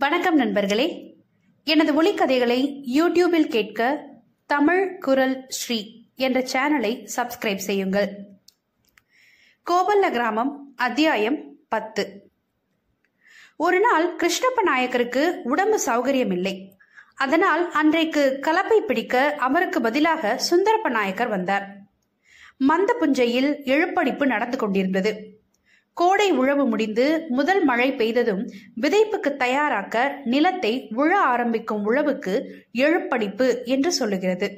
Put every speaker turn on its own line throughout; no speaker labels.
வணக்கம் நண்பர்களே. எனது ஒலிக்கதைகளை யூடியூபில் கேட்க தமிழ் குரல் ஸ்ரீ என்ற சேனலை சப்ஸ்கிரைப் செய்யுங்கள். கோபல்ல கிராமம் அத்தியாயம் பத்து. ஒரு நாள் கிருஷ்ணப்ப நாயக்கருக்கு உடம்பு சௌகரியம் இல்லை அதனால் அன்றைக்கு கலப்பை பிடிக்க அவருக்கு பதிலாக சுந்தரப்ப நாயக்கர் வந்தார். மந்த புஞ்சையில் எழுப்படிப்பு நடந்து கொண்டிருந்தது. கோடை உழவு முடிந்து முதல் மழை பெய்ததும் விதைப்புக்கு தயாராக்க நிலத்தை உழ ஆரம்பிக்கும் உழவுக்கு எழுப்படிப்பு என்று சொல்லுகிறது.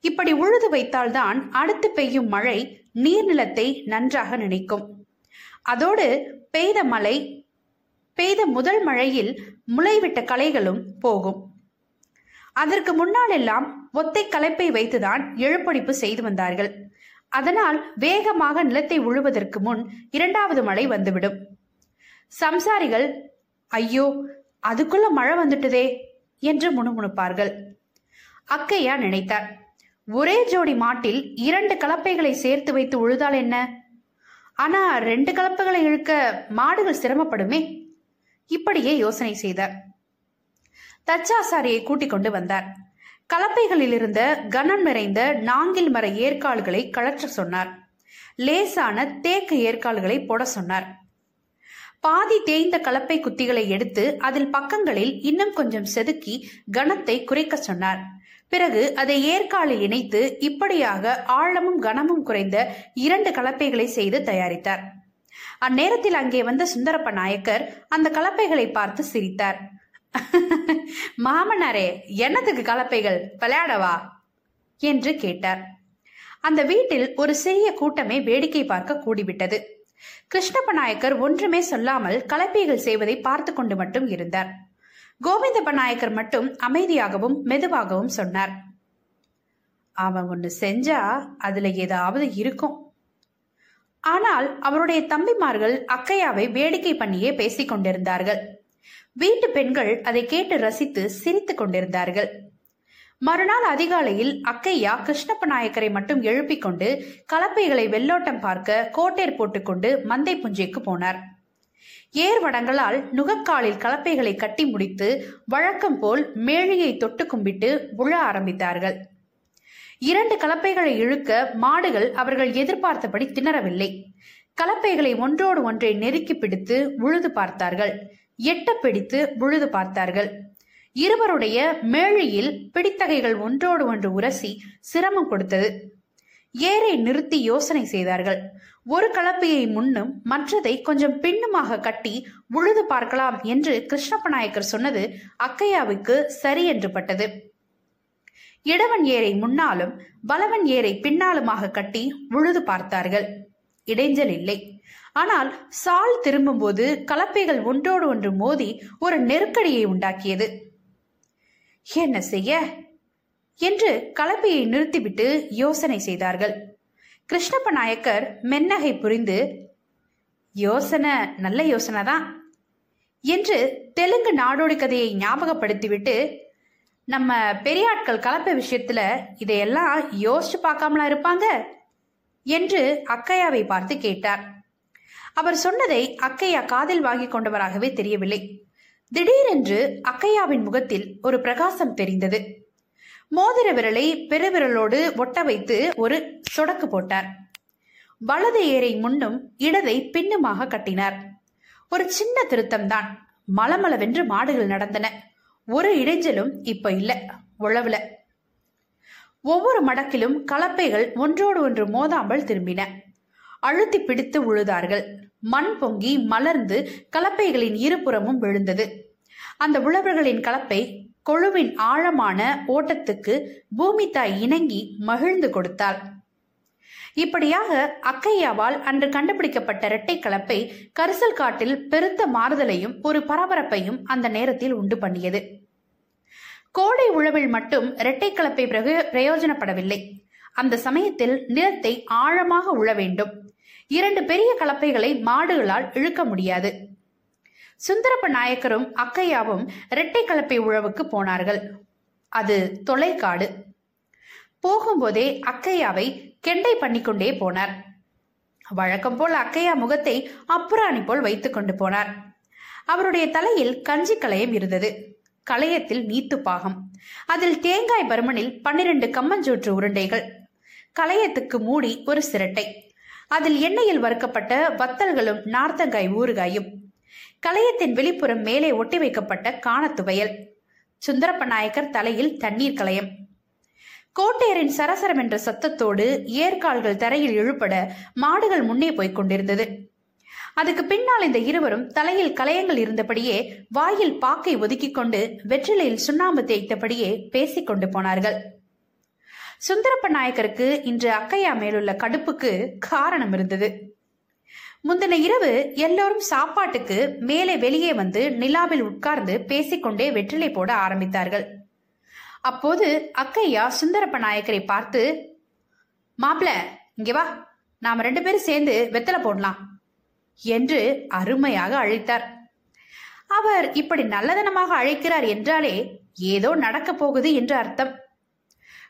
இப்படி உழுது வைத்தால்தான் அடுத்து பெய்யும் மழை நீர்நிலத்தை நன்றாக நினைக்கும். அதோடு பெய்த மழை பெய்த முதல் மழையில் முளைவிட்ட களைகளும் போகும். அதற்கு முன்னாலெல்லாம் ஒத்தை கலைப்பை வைத்துதான் எழுப்படிப்பு செய்து வந்தார்கள். அதனால் வேகமாக நிலத்தை உழுவதற்கு முன் இரண்டாவது மழை வந்துவிடும். சம்சாரிகள் ஐயோ அதுக்குள்ள மழை வந்துட்டுதே என்று முணுமுணுப்பார்கள். அக்கையா நினைத்தார் ஒரே ஜோடி மாட்டில் இரண்டு கலப்பைகளை சேர்த்து வைத்து உழுதால் என்ன? ஆனா ரெண்டு கலப்பைகளை இழுக்க மாடுகள் சிரமப்படுமே? இப்படியே யோசனை செய்தார். தச்சாசாரியை கூட்டிக் கொண்டு வந்தார். கலப்பைகளில் இருந்த கனம் நிறைந்த நாங்கில் மர ஏற்கால்களை கழற்ற சொன்னார். லேசான தேக்கு ஏற்கால்களை போட சொன்னார். பாதி தேய்ந்த கலப்பை குத்திகளை எடுத்து அதில் பக்கங்களில் இன்னும் கொஞ்சம் செதுக்கி கனத்தை குறைக்க சொன்னார். பிறகு அதை ஏற்காலில் இணைத்து இப்படியாக ஆழமும் கனமும் குறைந்த இரண்டு கலப்பைகளை செய்து தயாரித்தார். அந்நேரத்தில் அங்கே வந்த சுந்தரப்ப நாயக்கர் அந்த கலப்பைகளை பார்த்து சிரித்தார். மாமனாரே என்னத்துக்கு கலப்பைகள்? விளையாடவா? என்று கேட்டார். அந்த வீட்டில் ஒரு சிறிய கூட்டமே வேடிக்கை பார்க்க கூடிவிட்டது. கிருஷ்ணப்ப நாயக்கர் ஒன்றுமே சொல்லாமல் கலப்பைகள் செய்வதை பார்த்து கொண்டு மட்டும் இருந்தார். கோவிந்தப்ப நாயக்கர் மட்டும் அமைதியாகவும் மெதுவாகவும் சொன்னார். அவன் ஒன்று செஞ்சா அதுல ஏதாவது இருக்கும். ஆனால் அவருடைய தம்பிமார்கள் அக்கையாவை வேடிக்கை பண்ணியே பேசிக் கொண்டிருந்தார்கள். வீட்டு பெண்கள் அதை கேட்டு ரசித்து சிரித்துக் கொண்டிருந்தார்கள். மறுநாள் அதிகாலையில் அக்கையா கிருஷ்ணப்ப நாயக்கரை மட்டும் எழுப்பிக் கொண்டு கலப்பைகளை வெள்ளோட்டம் பார்க்க கோட்டேர் போட்டுக்கொண்டு மந்தை புஞ்சைக்கு போனார். ஏர் வடங்களால் நுகக்காலில் கலப்பைகளை கட்டி முடித்து வழக்கம் போல் மேழியை தொட்டு கும்பிட்டு உழ ஆரம்பித்தார்கள். இரண்டு கலப்பைகளை இழுக்க மாடுகள் அவர்கள் எதிர்பார்த்தபடி திணறவில்லை. கலப்பைகளை ஒன்றோடு ஒன்றை நெருக்கி பிடித்து உழுது பார்த்தார்கள். எட்ட பிடித்து உழுது பார்த்தார்கள். இருவருடைய மேழையில் பிடித்தகைகள் ஒன்றோடு ஒன்று உரசி சிரமம் கொடுத்தது. ஏரை நிறுத்தி யோசனை செய்தார்கள். ஒரு கலப்பையை முன்னும் மற்றதை கொஞ்சம் பின்னுமாக கட்டி உழுது பார்க்கலாம் என்று கிருஷ்ணப்ப நாயக்கர் சொன்னது அக்கையாவுக்கு சரி என்று பட்டது. இடவன் ஏரை முன்னாலும் பலவன் ஏரை பின்னாலுமாக கட்டி உழுது பார்த்தார்கள். இடைஞ்சல் இல்லை. ஆனால் சால் திரும்பும்போது கலப்பைகள் ஒன்றோடு ஒன்று மோதி ஒரு நெருக்கடியை உண்டாக்கியது. என்ன செய்ய? என்று கலப்பையை நிறுத்திவிட்டு யோசனை செய்தார்கள். கிருஷ்ணப்ப நாயக்கர் மென்னகை புரிந்து யோசனை நல்ல யோசனை தான் என்று தெலுங்கு நாடோடி கதையை ஞாபகப்படுத்திவிட்டு நம்ம பெரியாட்கள் கலப்பை விஷயத்துல இதையெல்லாம் யோசிச்சு பார்க்காமலா இருப்பாங்க? என்று அக்கையாவை பார்த்து கேட்டார். அவர் சொன்னதை அக்கையா காதில் வாங்கி கொண்டவராகவே தெரியவில்லை. திடீரென்று அக்கையாவின் முகத்தில் ஒரு பிரகாசம் தெரிந்தது. மோதிர விரலை பெருவிரலோடு ஒட்ட வைத்து ஒரு சொடக்கு போட்டார். வலது ஏரை முன்னும் இடதை பின்னுமாக கட்டினார். ஒரு சின்ன திருத்தம்தான். மலமளவென்று மாடுகள் நடந்தன. ஒரு இடைஞ்சலும் இப்ப இல்ல உழவுல. ஒவ்வொரு மடக்கிலும் கலப்பைகள் ஒன்றோடு ஒன்று மோதாமல் திரும்பின. அழுத்தி பிடித்து உழுதார்கள். மண் பொங்கி மலர்ந்து கலப்பைகளின் இருபுறமும் விழுந்தது. அந்த உழவர்களின் கலப்பை கொழுவின் ஆழமான ஓட்டத்துக்கு பூமி தாய் இணங்கி மகிழ்ந்து கொடுத்தாள். இப்படியாக அக்கையாவால் அன்று கண்டுபிடிக்கப்பட்ட இரட்டை கலப்பை கரிசல் காட்டில் பெருத்த மாறுதலையும் ஒரு பரபரப்பையும் அந்த நேரத்தில் உண்டு பண்ணியது. கோடை உழவில் மட்டும் இரட்டை கலப்பை பிரயோஜனப்படவில்லை. அந்த சமயத்தில் நிலத்தை ஆழமாக உழ வேண்டும். இரண்டு பெரிய கலப்பைகளை மாடுகளால் இழுக்க முடியாது. சுந்தரப்ப நாயக்கரும் அக்கையாவும் இரட்டை கலப்பை உழவுக்கு போனார்கள். அது தொலைக்காடு. போகும்போதே அக்கையாவை கெண்டை பண்ணிக்கொண்டே போனார். வழக்கம் போல் அக்கையா முகத்தை அப்புராணி போல் வைத்துக் கொண்டு போனார். அவருடைய தலையில் கஞ்சி களையம் இருந்தது. களையத்தில் நீத்து பாகம். அதில் தேங்காய் பருமனில் பன்னிரண்டு கம்மஞ்சோற்று உருண்டைகள். களையத்துக்கு மூடி ஒரு சிரட்டை. அதில் எண்ணெயில் வறுக்கப்பட்ட வத்தல்களும் நார்த்தங்காய் ஊறுகாயும். களையத்தின் வெளிப்புறம் மேலே ஒட்டி வைக்கப்பட்ட காணத்துவையல். சுந்தரப்ப நாயக்கர் தலையில் தண்ணீர் களையம். கோட்டையரின் சரசரம் என்ற சத்தத்தோடு ஏர்கால்கள் தரையில் இழுபட மாடுகள் முன்னே போய்க் கொண்டிருந்தது. அதுக்கு பின்னால் இந்த இருவரும் தலையில் கலையங்கள் இருந்தபடியே வாயில் பாக்கை ஒதுக்கிக் கொண்டு வெற்றிலையில் சுண்ணாம்பு தேய்த்தபடியே பேசிக்கொண்டு போனார்கள். சுந்தரப்ப நாயக்கருக்கு இன்று அக்கையா மேலுள்ள கடுப்புக்கு காரணம் இருந்தது. முந்தின இரவு எல்லோரும் சாப்பாட்டுக்கு மேலே வெளியே வந்து நிலாவில் உட்கார்ந்து பேசிக்கொண்டே வெற்றிலை போட ஆரம்பித்தார்கள். அப்போது அக்கையா சுந்தரப்ப நாயக்கரை பார்த்து மாப்பிள இங்கே வா. நாம ரெண்டு பேரும் சேர்ந்து வெத்தலை போடலாம் என்று அருமையாக அழைத்தார். அவர் இப்படி நல்லதனமாக அழைக்கிறார் என்றாலே ஏதோ நடக்கப் போகுது என்று அர்த்தம்.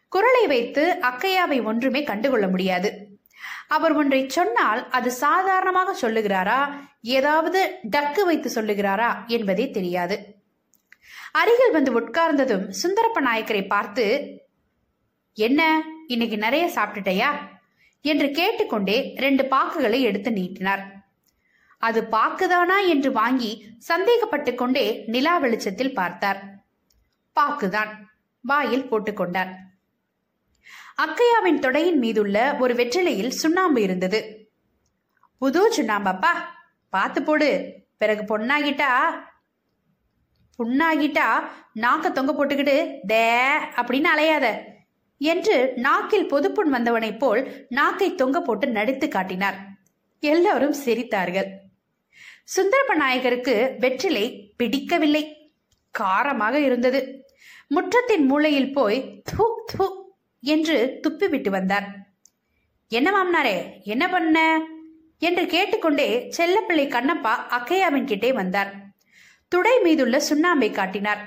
குரலை வைத்து அக்கையாவை ஒன்றுமே கண்டுகொள்ள முடியாது. அவர் ஒன்றை சொன்னால் அது சாதாரணமாக சொல்லுகிறாரா? ஏதாவது டக்கு வைத்து சொல்லுகிறாரா என்பதே தெரியாது. அருகில் வந்து உட்கார்ந்ததும் சுந்தரப்ப நாயக்கரை பார்த்து என்ன இன்னைக்கு நிறைய சாப்பிட்டுட்டயா? என்று கேட்டுக்கொண்டே ரெண்டு பாக்குகளை எடுத்து நீட்டினார். அது பாக்குதானா? என்று வாங்கி சந்தேகப்பட்டு கொண்டே நிலா வெளிச்சத்தில் பார்த்தார். பாக்குதான். வாயில் போட்டுக்கொண்டார் அக்கையாவின் தொடையின் மீதுள்ள ஒரு வெற்றிலையில் சுண்ணாம்பு இருந்தது. புது சுண்ணாம்பப்பா பார்த்து போடு. பிறகு பொண்ணாகிட்டா புண்ணாகிட்டா நாக்க தொங்க போட்டுக்கிட்டு தே அப்படின்னு அலையாத. என்று நாக்கில் பொதுப்புண் வந்தவனைப் போல் நாக்கை தொங்க போட்டு நடித்து காட்டினார். எல்லோரும் சிரித்தார்கள். சுந்தரப்ப நாயகருக்கு வெற்றிலை பிடிக்கவில்லை. காரமாக இருந்தது. முற்றத்தின் மூலையில் போய் தூ தூ என்று துப்பிவிட்டு வந்தார். என்ன மாமனாரே என்ன பண்ண? என்று கேட்டுக்கொண்டே செல்லப்பிள்ளை கண்ணப்பா அக்கையாவின் கிட்டே வந்தார். துடை மீதுள்ள சுண்ணாம்பை காட்டினார்.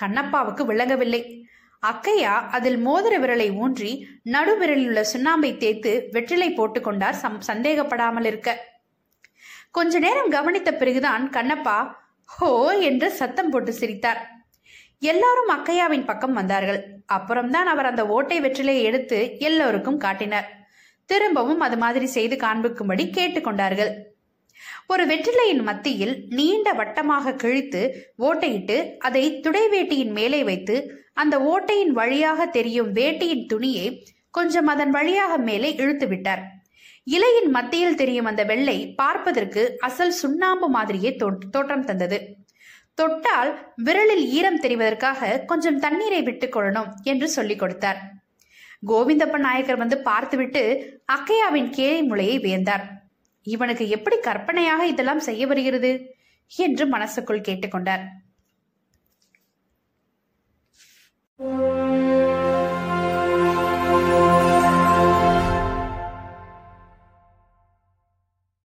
கண்ணப்பாவுக்கு விளங்கவில்லை. அக்கையா அதில் மோதிர விரலை ஊன்றி நடுவிரலில் உள்ள சுண்ணாம்பை தேய்த்து வெற்றிலை போட்டுக்கொண்டார் சம் சந்தேகப்படாமல் இருக்க. கொஞ்ச நேரம் கவனித்த பிறகுதான் கண்ணப்பா ஹோ என்று சத்தம் போட்டு சிரித்தார். எல்லாரும் அக்கையாவின் பக்கம் வந்தார்கள். அப்புறம்தான் அவர் அந்த ஓட்டை வெற்றிலையை எடுத்து எல்லோருக்கும் காட்டினார். திரும்பவும் அது மாதிரி செய்து காண்பிக்கும்படி கேட்டுக்கொண்டார்கள். ஒரு வெற்றிலையின் மத்தியில் நீண்ட வட்டமாக கிழித்து ஓட்டையிட்டு அதை துடை வேட்டியின் மேலே வைத்து அந்த ஓட்டையின் வழியாக தெரியும் வேட்டியின் துணியை கொஞ்சம் அதன் வழியாக மேலே இழுத்து விட்டார். இலையின் மத்தியில் தெரியும் அந்த வெள்ளை பார்ப்பதற்கு அசல் சுண்ணாம்பு மாதிரியே தோற்றம் தந்தது. தொட்டால் விரலில் ஈரம் தெரிவதற்காக கொஞ்சம் தண்ணீரை விட்டு கொள்ளணும் என்று சொல்லிக் கொடுத்தார் கோவிந்தப்ப நாயகர் வந்து பார்த்துவிட்டு அக்கையாவின் கேலி முளையை வியந்தார் இவனுக்கு எப்படி கற்பனையாக இதெல்லாம் செய்ய வருகிறது என்று மனசுக்குள் கேட்டுக்கொண்டார் Thank you.